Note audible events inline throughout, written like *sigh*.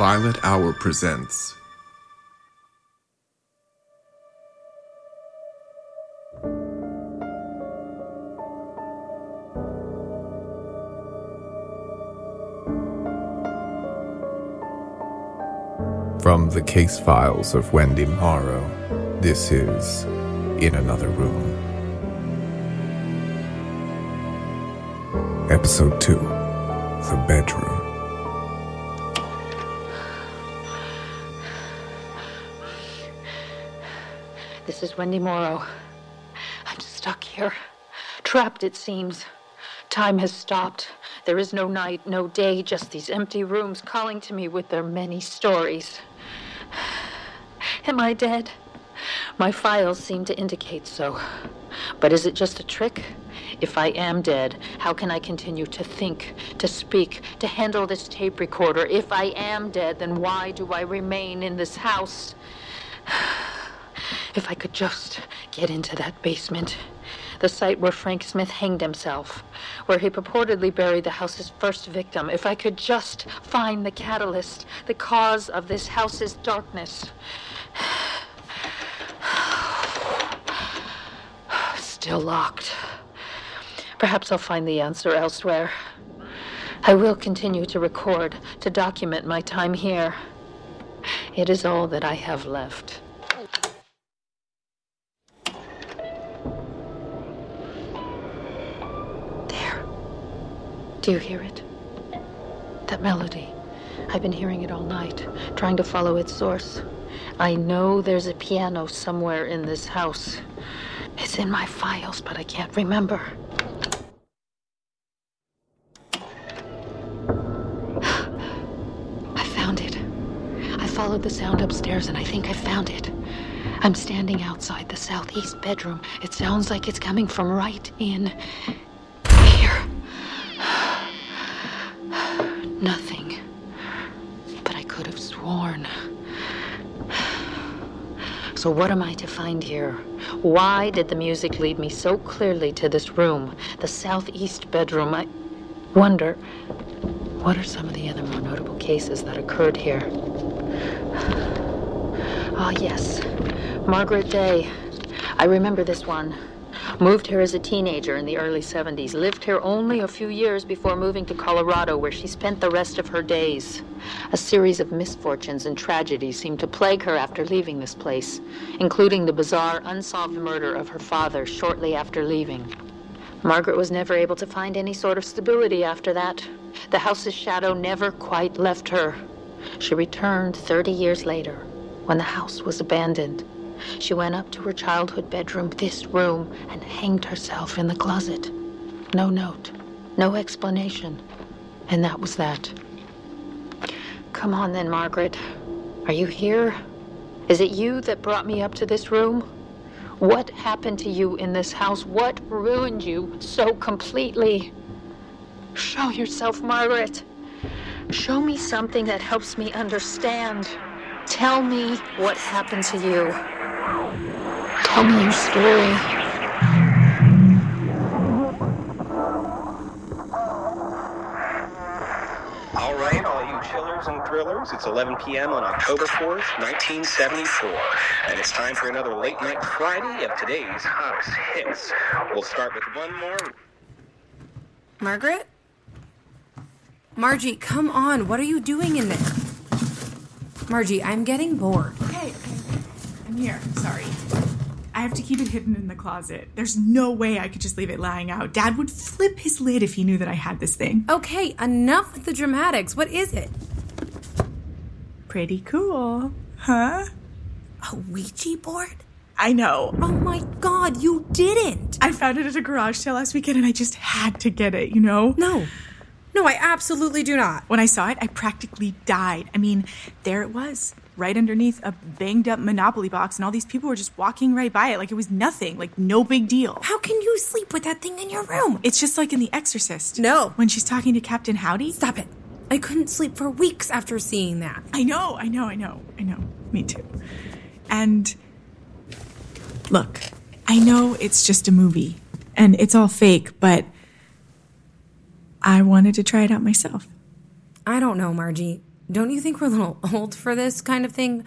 Violet Hour presents. From the case files of Wendy Morrow, this is In Another Room. Episode 2 The Bedroom. This is Wendy Morrow. I'm stuck here. Trapped, it seems. Time has stopped. There is no night, no day, just these empty rooms calling to me with their many stories. Am I dead? My files seem to indicate so. But is it just a trick? If I am dead, how can I continue to think, to speak, to handle this tape recorder? If I am dead, then why do I remain in this house? If I could just get into that basement, the site where Frank Smith hanged himself, where he purportedly buried the house's first victim, if I could just find the catalyst, the cause of this house's darkness. *sighs* Still locked. Perhaps I'll find the answer elsewhere. I will continue to record, to document my time here. It is all that I have left. There. Do you hear it? That melody. I've been hearing it all night, trying to follow its source. I know there's a piano somewhere in this house. It's in my files, but I can't remember. I found it. I followed the sound upstairs and I think I found it. I'm standing outside the southeast bedroom. It sounds like it's coming from right in So, what am I to find here? Why did the music lead me so clearly to this room, the southeast bedroom? I wonder what are some of the other more notable cases that occurred here? *sighs* Ah, yes. Margaret Day. I remember this one. Moved here as a teenager in the early 70s. Lived here only a few years before moving to Colorado, where she spent the rest of her days. A series of misfortunes and tragedies seemed to plague her after leaving this place, including the bizarre, unsolved murder of her father shortly after leaving. Margaret was never able to find any sort of stability after that. The house's shadow never quite left her. She returned 30 years later when the house was abandoned. She went up to her childhood bedroom, this room, and hanged herself in the closet. No note, no explanation. And that was that. Come on then, Margaret. Are you here? Is it you that brought me up to this room? What happened to you in this house? What ruined you so completely? Show yourself, Margaret. Show me something that helps me understand. Tell me what happened to you. Tell me your story. All right, all you chillers and thrillers, it's 11 p.m. on October 4th, 1974, and it's time for another late night Friday of today's hottest hits. We'll start with one more. Margaret? Margie, come on. What are you doing in there? Margie, I'm getting bored. Okay, okay, okay. I'm here. Sorry. I have to keep it hidden in the closet. There's no way I could just leave it lying out. Dad would flip his lid if he knew that I had this thing. Okay, enough with the dramatics. What is it? Pretty cool, huh? A Ouija board? I know. Oh my god, you didn't! I found it at a garage sale last weekend and I just had to get it, you know? No. No, I absolutely do not. When I saw it, I practically died. I mean, there it was, right underneath a banged up Monopoly box, and all these people were just walking right by it like it was nothing, like no big deal. How can you sleep with that thing in your room? It's just like in The Exorcist. No. When she's talking to Captain Howdy. Stop it. I couldn't sleep for weeks after seeing that. I know, I know, I know, I know. Me too. And look, I know it's just a movie and it's all fake, but I wanted to try it out myself. I don't know, Margie. Don't you think we're a little *laughs* old for this kind of thing?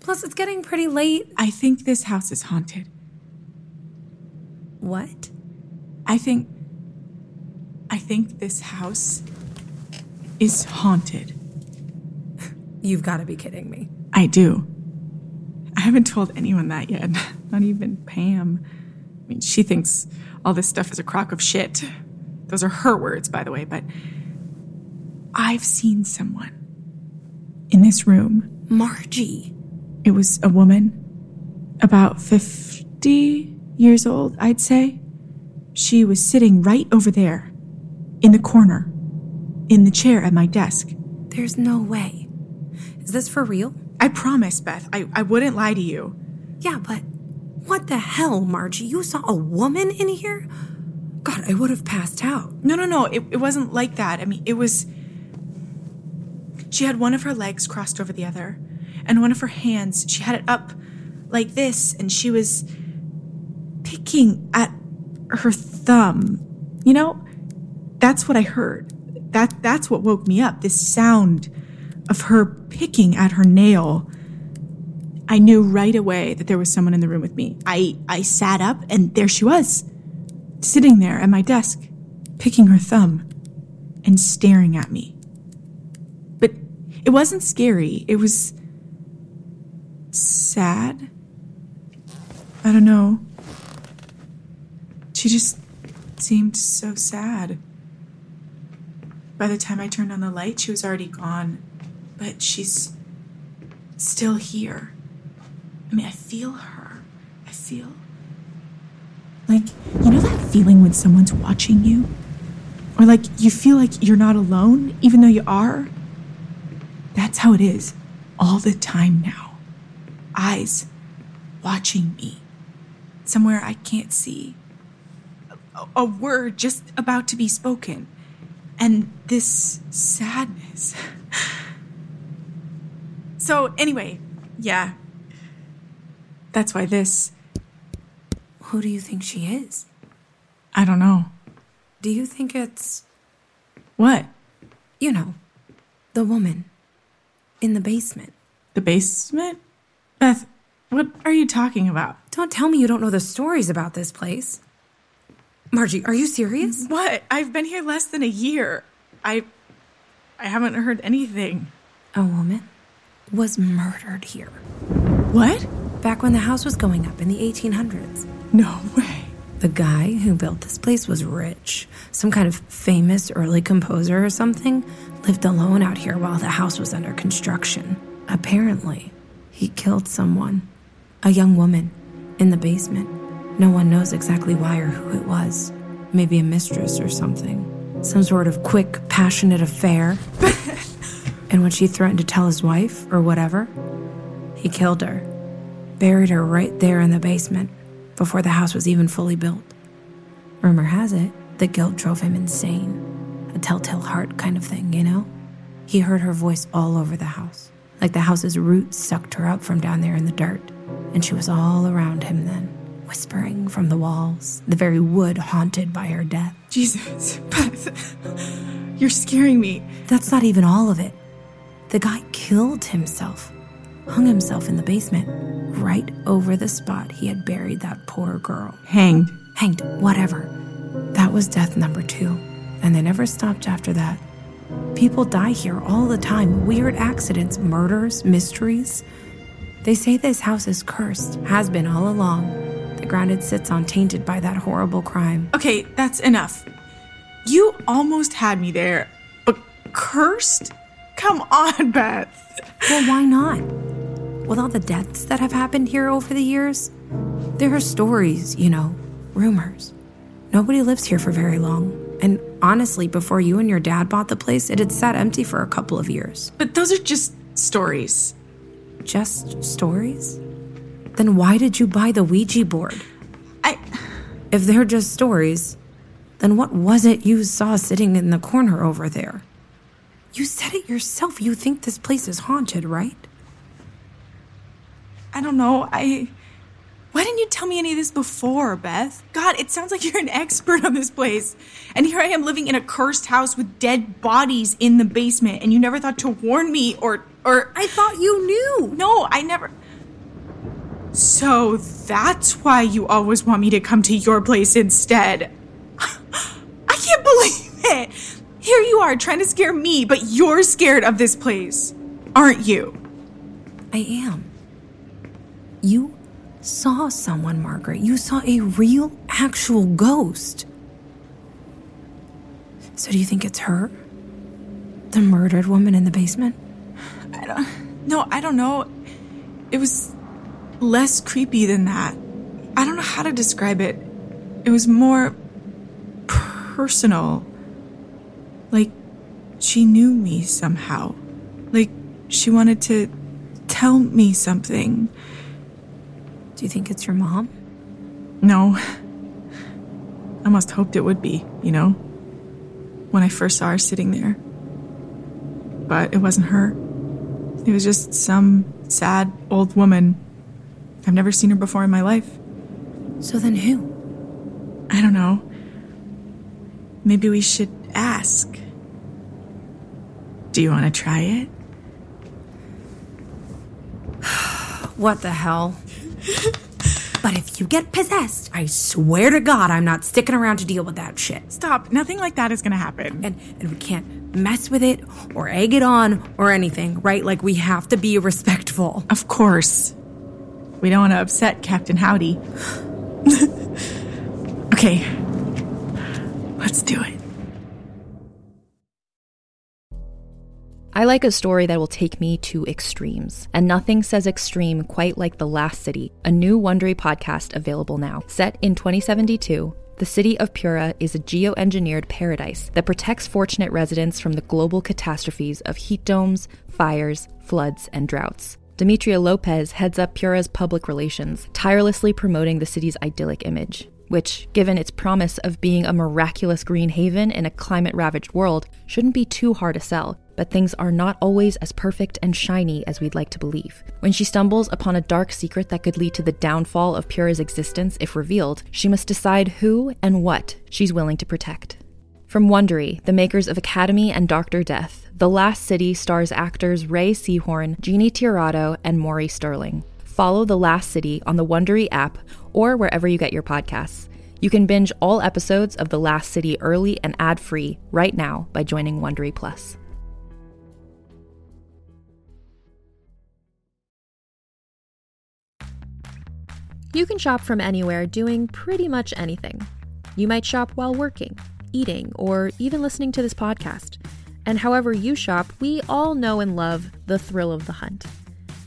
Plus, it's getting pretty late. I think this house is haunted. What? I think. I think this house is haunted. *laughs* You've got to be kidding me. I do. I haven't told anyone that yet, *laughs* not even Pam. I mean, she thinks all this stuff is a crock of shit. Those are her words, by the way, but I've seen someone in this room. Margie. It was a woman, about 50 years old, I'd say. She was sitting right over there, in the corner, in the chair at my desk. There's no way. Is this for real? I promise, Beth, I, I wouldn't lie to you. Yeah, but what the hell, Margie? You saw a woman in here? God, I would have passed out. No, no, no, it, it wasn't like that. I mean, it was. She had one of her legs crossed over the other, and one of her hands, she had it up like this, and she was picking at her thumb. You know, that's what I heard. That that's what woke me up. This sound of her picking at her nail. I knew right away that there was someone in the room with me. I I sat up and there she was, sitting there at my desk, picking her thumb and staring at me. It wasn't scary. It was sad. I don't know. She just seemed so sad. By the time I turned on the light, she was already gone. But she's still here. I mean, I feel her. I feel. Like, you know that feeling when someone's watching you? Or like you feel like you're not alone, even though you are? That's how it is all the time now. Eyes watching me. Somewhere I can't see. A, a word just about to be spoken. And this sadness. *laughs* so, anyway, yeah. That's why this. Who do you think she is? I don't know. Do you think it's, What? you know, the woman in the basement? The basement? Beth, what are you talking about? Don't tell me you don't know the stories about this place. Margie, are you serious? What? I've been here less than a year. I I haven't heard anything. A woman was murdered here. What? Back when the house was going up in the 1800s. No way. The guy who built this place was rich. Some kind of famous early composer or something lived alone out here while the house was under construction. Apparently, he killed someone, a young woman, in the basement. No one knows exactly why or who it was. Maybe a mistress or something. Some sort of quick, passionate affair. *laughs* and when she threatened to tell his wife or whatever, he killed her. Buried her right there in the basement before the house was even fully built. Rumor has it the guilt drove him insane. A telltale heart kind of thing, you know? He heard her voice all over the house, like the house's roots sucked her up from down there in the dirt. And she was all around him then, whispering from the walls, the very wood haunted by her death. Jesus, Beth. You're scaring me. That's not even all of it. The guy killed himself, hung himself in the basement, right over the spot he had buried that poor girl. Hanged. Hanged, whatever. That was death number two, and they never stopped after that. People die here all the time weird accidents, murders, mysteries. They say this house is cursed, has been all along. The ground it sits on tainted by that horrible crime. Okay, that's enough. You almost had me there, but cursed? Come on, *laughs* Beth. Well, why not? With all the deaths that have happened here over the years, there are stories, you know, rumors. Nobody lives here for very long. And honestly, before you and your dad bought the place, it had sat empty for a couple of years. But those are just stories. Just stories? Then why did you buy the Ouija board? I. If they're just stories, then what was it you saw sitting in the corner over there? You said it yourself. You think this place is haunted, right? I don't know. I. Why didn't you tell me any of this before, Beth? God, it sounds like you're an *laughs* expert on this place. And here I am living in a cursed house with dead bodies in the basement, and you never thought to warn me or. or. I thought you knew. No, I never. So that's why you always want me to come to your place instead. *laughs* I can't believe it. Here you are trying to scare me, but you're scared of this place, aren't you? I am. You saw someone, Margaret. You saw a real, actual ghost. So do you think it's her? The murdered woman in the basement? I don't. No, I don't know. It was less creepy than that. I don't know how to describe it. It was more personal. Like she knew me somehow. Like she wanted to tell me something. You think it's your mom? No. I must hoped it would be, you know? When I first saw her sitting there. But it wasn't her. It was just some sad old woman. I've never seen her before in my life. So then who? I don't know. Maybe we should ask. Do you want to try it? *sighs* What the hell? But if you get possessed, I swear to God, I'm not sticking around to deal with that shit. Stop. Nothing like that is going to happen. And, and we can't mess with it or egg it on or anything, right? Like we have to be respectful. Of course. We don't want to upset Captain Howdy. *laughs* okay. Let's do it. I like a story that will take me to extremes, and nothing says extreme quite like The Last City, a new Wondery podcast available now. Set in 2072, the city of Pura is a geoengineered paradise that protects fortunate residents from the global catastrophes of heat domes, fires, floods, and droughts. Demetria Lopez heads up Pura's public relations, tirelessly promoting the city's idyllic image, which, given its promise of being a miraculous green haven in a climate ravaged world, shouldn't be too hard to sell. But things are not always as perfect and shiny as we'd like to believe. When she stumbles upon a dark secret that could lead to the downfall of Pura's existence if revealed, she must decide who and what she's willing to protect. From Wondery, the makers of Academy and Doctor Death, The Last City stars actors Ray Seahorn, Jeannie Tirado, and Maury Sterling. Follow The Last City on the Wondery app or wherever you get your podcasts. You can binge all episodes of The Last City early and ad-free right now by joining Wondery Plus. You can shop from anywhere doing pretty much anything. You might shop while working, eating, or even listening to this podcast. And however you shop, we all know and love the thrill of the hunt.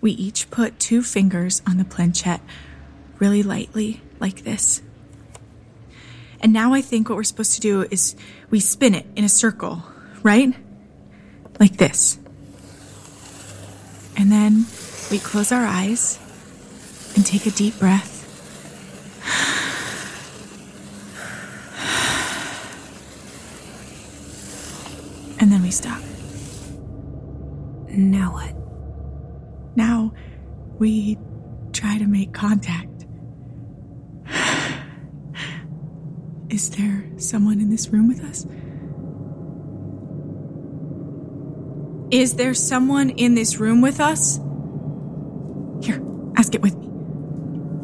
we each put two fingers on the planchette really lightly, like this. And now I think what we're supposed to do is we spin it in a circle, right? Like this. And then we close our eyes and take a deep breath. And then we stop. Now what? Now we try to make contact. *sighs* Is there someone in this room with us? Is there someone in this room with us? Here, ask it with me.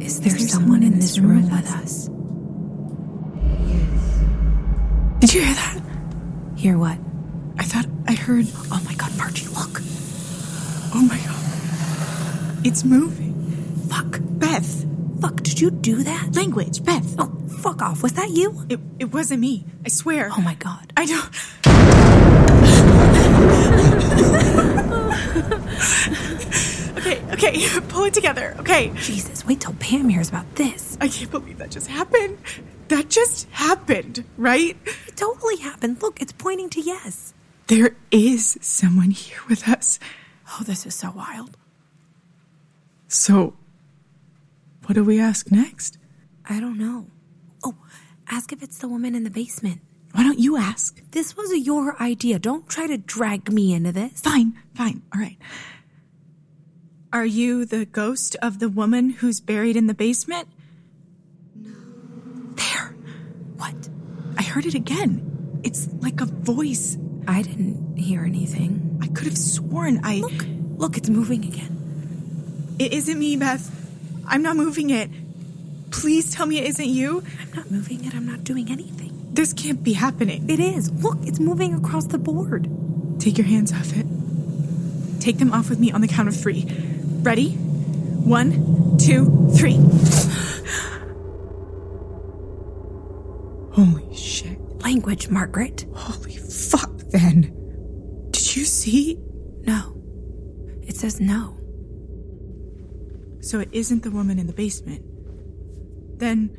Is there, someone, in this room, with us? Did you hear that? Hear what? I thought I heard. Oh my god, Margie, look. Oh my god. It's moving. Fuck. Beth. Fuck, did you do that? Language, Beth. Oh, fuck off. Was that you? It, it wasn't me. I swear. Oh my god. I don't. okay, okay, *laughs* pull it together. Okay. Jesus, wait till Pam hears about this. I can't believe that just happened. That just happened, right? It totally happened. Look, it's pointing to yes. There is someone here with us. Oh, this is so wild. So, what do we ask next? I don't know. Oh, ask if it's the woman in the basement. Why don't you ask? This was your idea. Don't try to drag me into this. Fine, fine, all right. Are you the ghost of the woman who's buried in the basement? No. There. What? I heard it again. It's like a voice. I didn't hear anything. I could have sworn I. Look, look, it's moving again. It isn't me, Beth. I'm not moving it. Please tell me it isn't you. I'm not moving it. I'm not doing anything. This can't be happening. It is. Look, it's moving across the board. Take your hands off it. Take them off with me on the count of three. Ready? One, two, three. Holy shit. Language, Margaret. Holy fuck, then. Did you see? No. It says no. So it isn't the woman in the basement. Then.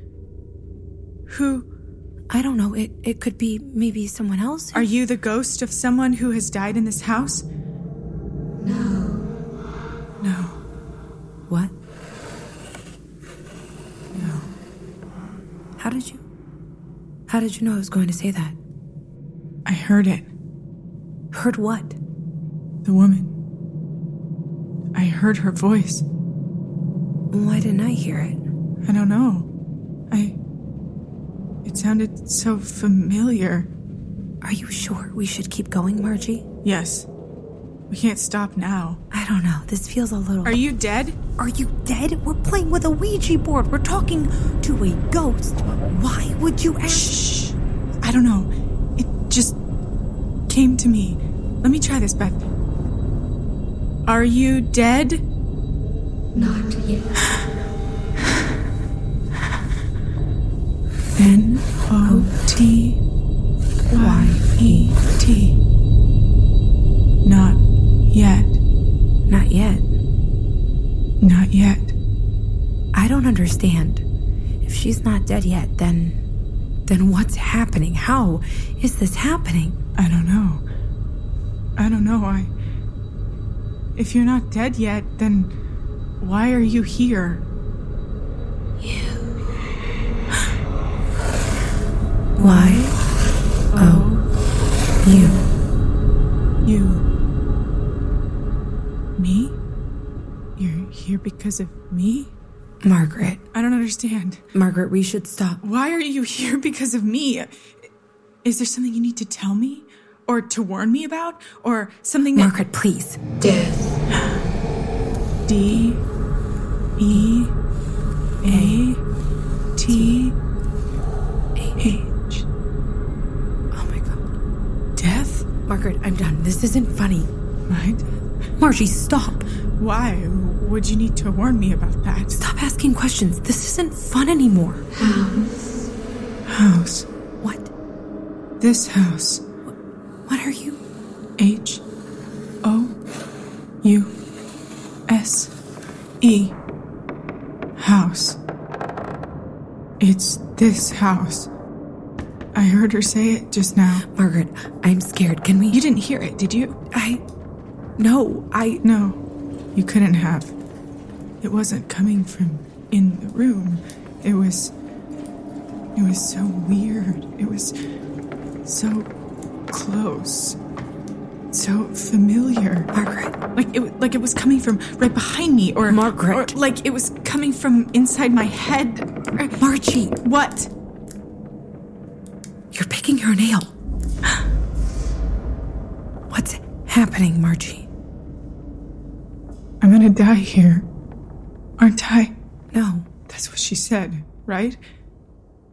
Who. I don't know. It it could be maybe someone else. Are you the ghost of someone who has died in this house? No. No. What? No. How did you? How did you know I was going to say that? I heard it. Heard what? The woman. I heard her voice. Why didn't I hear it? I don't know. I. It sounded so familiar. Are you sure we should keep going, Margie? Yes. We can't stop now. I don't know. This feels a little. Are you dead? Are you dead? We're playing with a Ouija board. We're talking to a ghost. Why would you ask? Shh. I don't know. It just came to me. Let me try this, Beth. Are you dead? Not yet. N O T Y E T. Not yet. Not yet. Not yet. I don't understand. If she's not dead yet, then. Then what's happening? How is this happening? I don't know. I don't know. I. If you're not dead yet, then why are you here? Y O U. Why? Oh. oh. You. You. Me? You're here because of me? Margaret. I don't understand. Margaret, we should stop. Why are you here because of me? Is there something you need to tell me? Or to warn me about? Or something that. Margaret, please. Death. D E A T H. Oh my god. Death? Margaret, I'm done. This isn't funny. Right? Margie, stop. Why would you need to warn me about that? Stop asking questions. This isn't fun anymore. House. House. What? This house. What are you? H O U S E. House. It's this house. I heard her say it just now. Margaret, I'm scared. Can we? You didn't hear it, did you? I. No, I. No, you couldn't have. It wasn't coming from in the room. It was. It was so weird. It was so close. So familiar. Margaret. Like it, like it was coming from right behind me, or Margaret. or like it was coming from inside my head. Margie, What? you're picking your nail. *gasps* What's happening, Margie? I'm gonna die here, aren't I? No. That's what she said, right?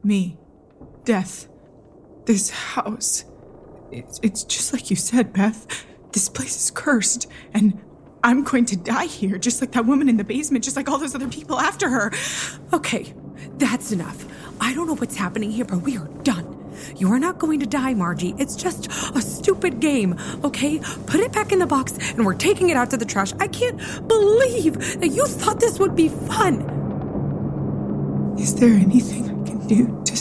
Me. Death. This house. It's, it's just like you said, Beth. This place is cursed, and I'm going to die here, just like that woman in the basement, just like all those other people after her. Okay, that's enough. I don't know what's happening here, but we are done. You are not going to die, Margie. It's just a stupid game, okay? Put it back in the box and we're taking it out to the trash. I can't believe that you thought this would be fun. Is there anything I can do to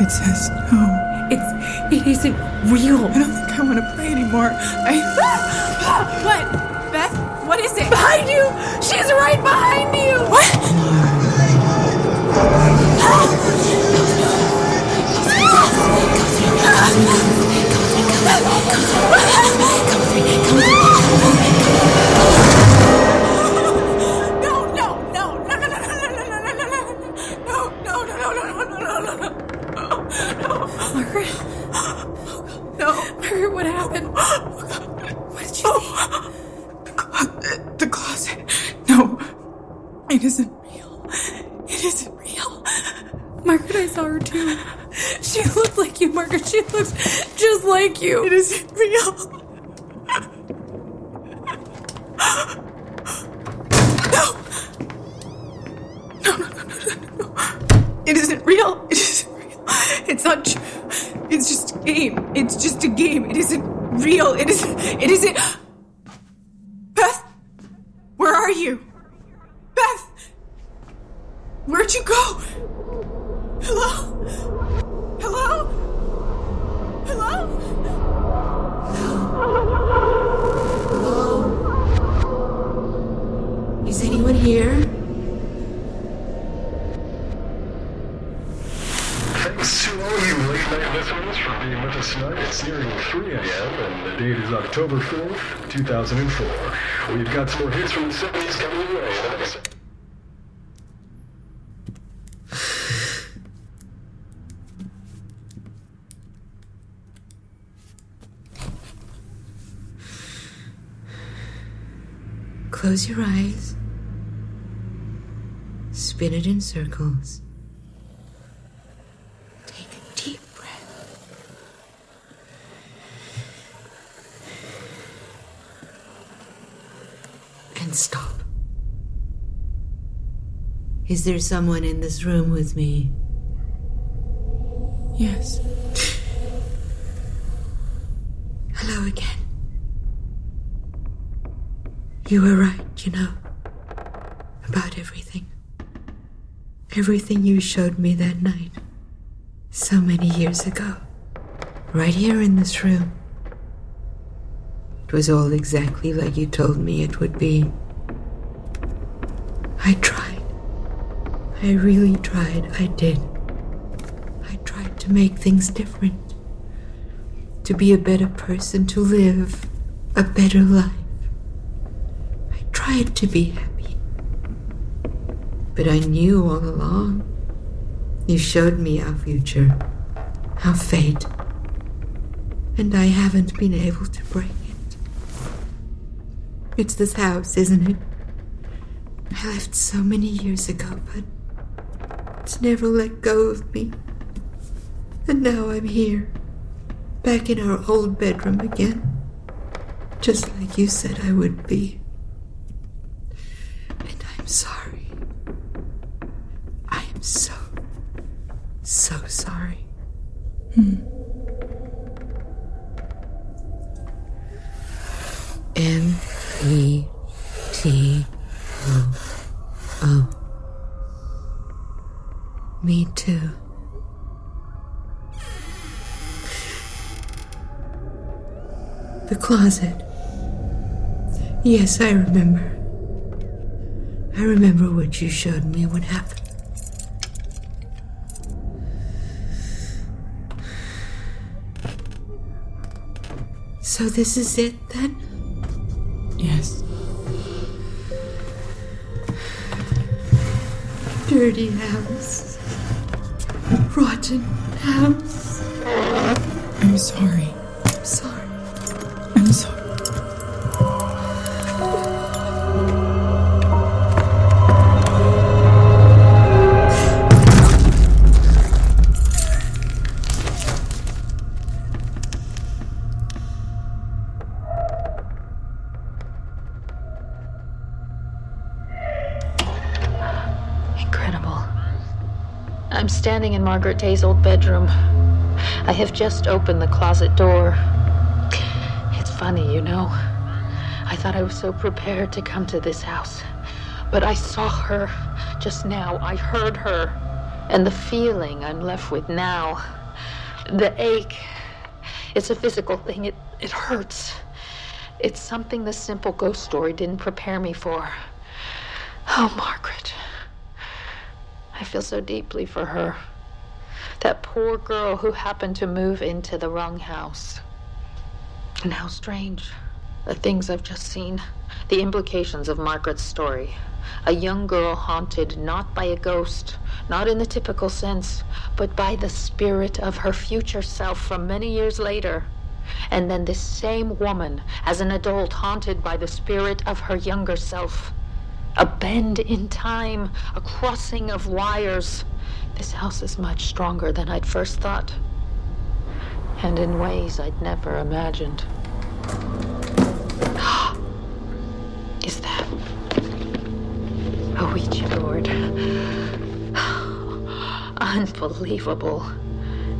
It says no. it's it isn't real. I don't think I want to play anymore. I. what? Beth? What is it? Behind you! She's right behind you! What? You. Thanks to all you late night listeners for being with us tonight. It's nearing 3 a.m. and the date is October 4th, 2004. We've got some more hits from the 70s coming your way. Close your eyes. Spin it in circles. Take a deep breath. can't stop. Is there someone in this room with me? Yes. Hello again. You were right, you know, about everything. Everything you showed me that night, so many years ago, right here in this room. It was all exactly like you told me it would be. I tried. I really tried. I did. I tried to make things different. To be a better person, to live a better life. I tried to be happy. But I knew all along. You showed me our future, our fate. And I haven't been able to break it. It's this house, isn't it? I left so many years ago, but never let go of me. And now I'm here, back in our old bedroom again, just like you said I would be. And I'm sorry. I am so, so sorry. Hmm. M E T The closet. Yes, I remember. I remember what you showed me what happened. So this is it then? Yes. Dirty house. Rotten house. I'm sorry. I'm standing in Margaret Day's old bedroom. I have just opened the closet door. It's funny, you know. I thought I was so prepared to come to this house. But I saw her just now. I heard her. And the feeling I'm left with now, the ache, it's a physical thing. It, it hurts. It's something the simple ghost story didn't prepare me for. Oh, Margaret. I feel so deeply for her. That poor girl who happened to move into the wrong house. And how strange. The things I've just seen. The implications of Margaret's story. A young girl haunted not by a ghost, not in the typical sense, but by the spirit of her future self from many years later. And then this same woman, as an adult, haunted by the spirit of her younger self. A bend in time, a crossing of wires. This house is much stronger than I'd first thought. And in ways I'd never imagined. *gasps* Is that a Ouija board? *sighs* Unbelievable.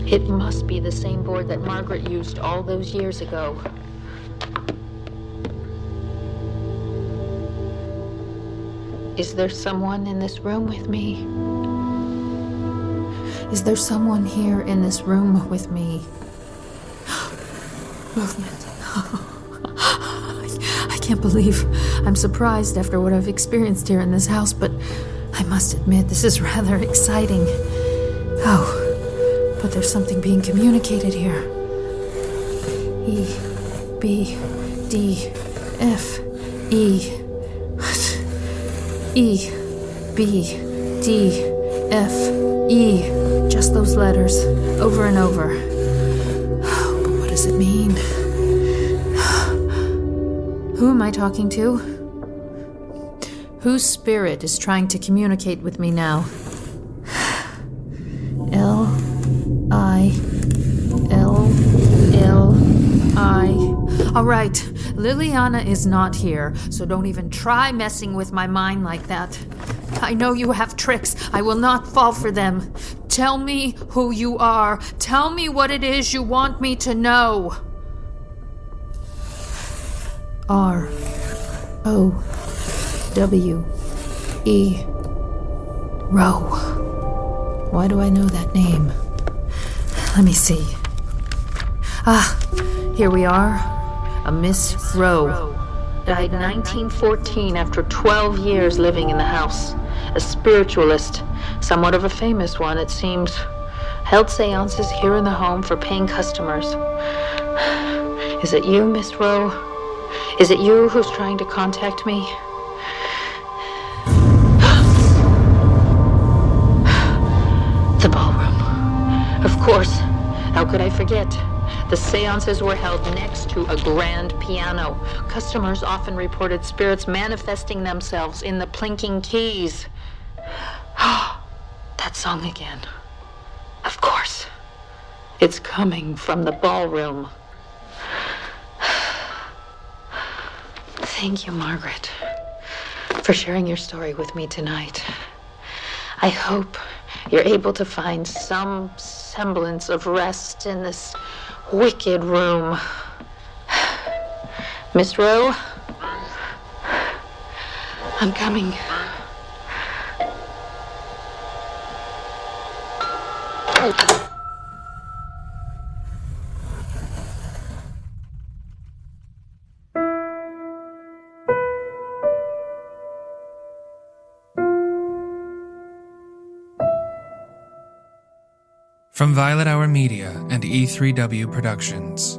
It must be the same board that Margaret used all those years ago. Is there someone in this room with me? Is there someone here in this room with me? *gasps* Movement. *laughs* I can't believe I'm surprised after what I've experienced here in this house, but I must admit this is *laughs* rather exciting. Oh, but there's something being communicated here. E, B, D, F, E. E, B, D, F, E. Just those letters, over and over. But what does it mean? Who am I talking to? Whose spirit is trying to communicate with me now? L I L L I All right, Liliana is not here, so don't even try messing with my mind like that. I know you have tricks. I will not fall for them. Tell me who you are. Tell me what it is you want me to know. R O W E Rowe. Why do I know that name? Let me see. Ah, here we are. A Miss Rowe. Died 1914 after 12 years living in the house. A spiritualist, somewhat of a famous one, it seems. Held seances here in the home for paying customers. *sighs* Is it you, Miss Rowe? Is it you who's trying to contact me? *sighs* the ballroom. Of course. How could I forget? The seances were held next to a grand piano. Customers often reported spirits manifesting themselves in the plinking keys. *gasps* that song again. Of course. It's coming from the ballroom. *sighs* Thank you, Margaret, for sharing your story with me tonight. I hope you're able to find some semblance of rest in this wicked room. Miss Rowe, I'm coming. From Violet Hour Media and E3W Productions,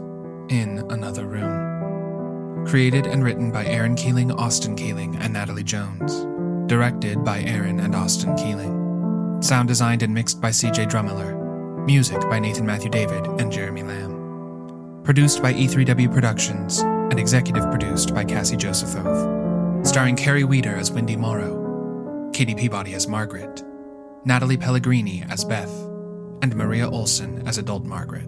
In Another Room. Created and written by Aaron Keeling, Austin Keeling, and Natalie Jones. Directed by Aaron and Austin Keeling. Sound designed and mixed by CJ Drummiller. Music by Nathan Matthew David and Jeremy Lamb. Produced by E3W Productions and executive produced by Cassie Josephov. Starring Carrie Weeder as Wendy Morrow, Katie Peabody as Margaret, Natalie Pellegrini as Beth, and Maria Olson as adult Margaret.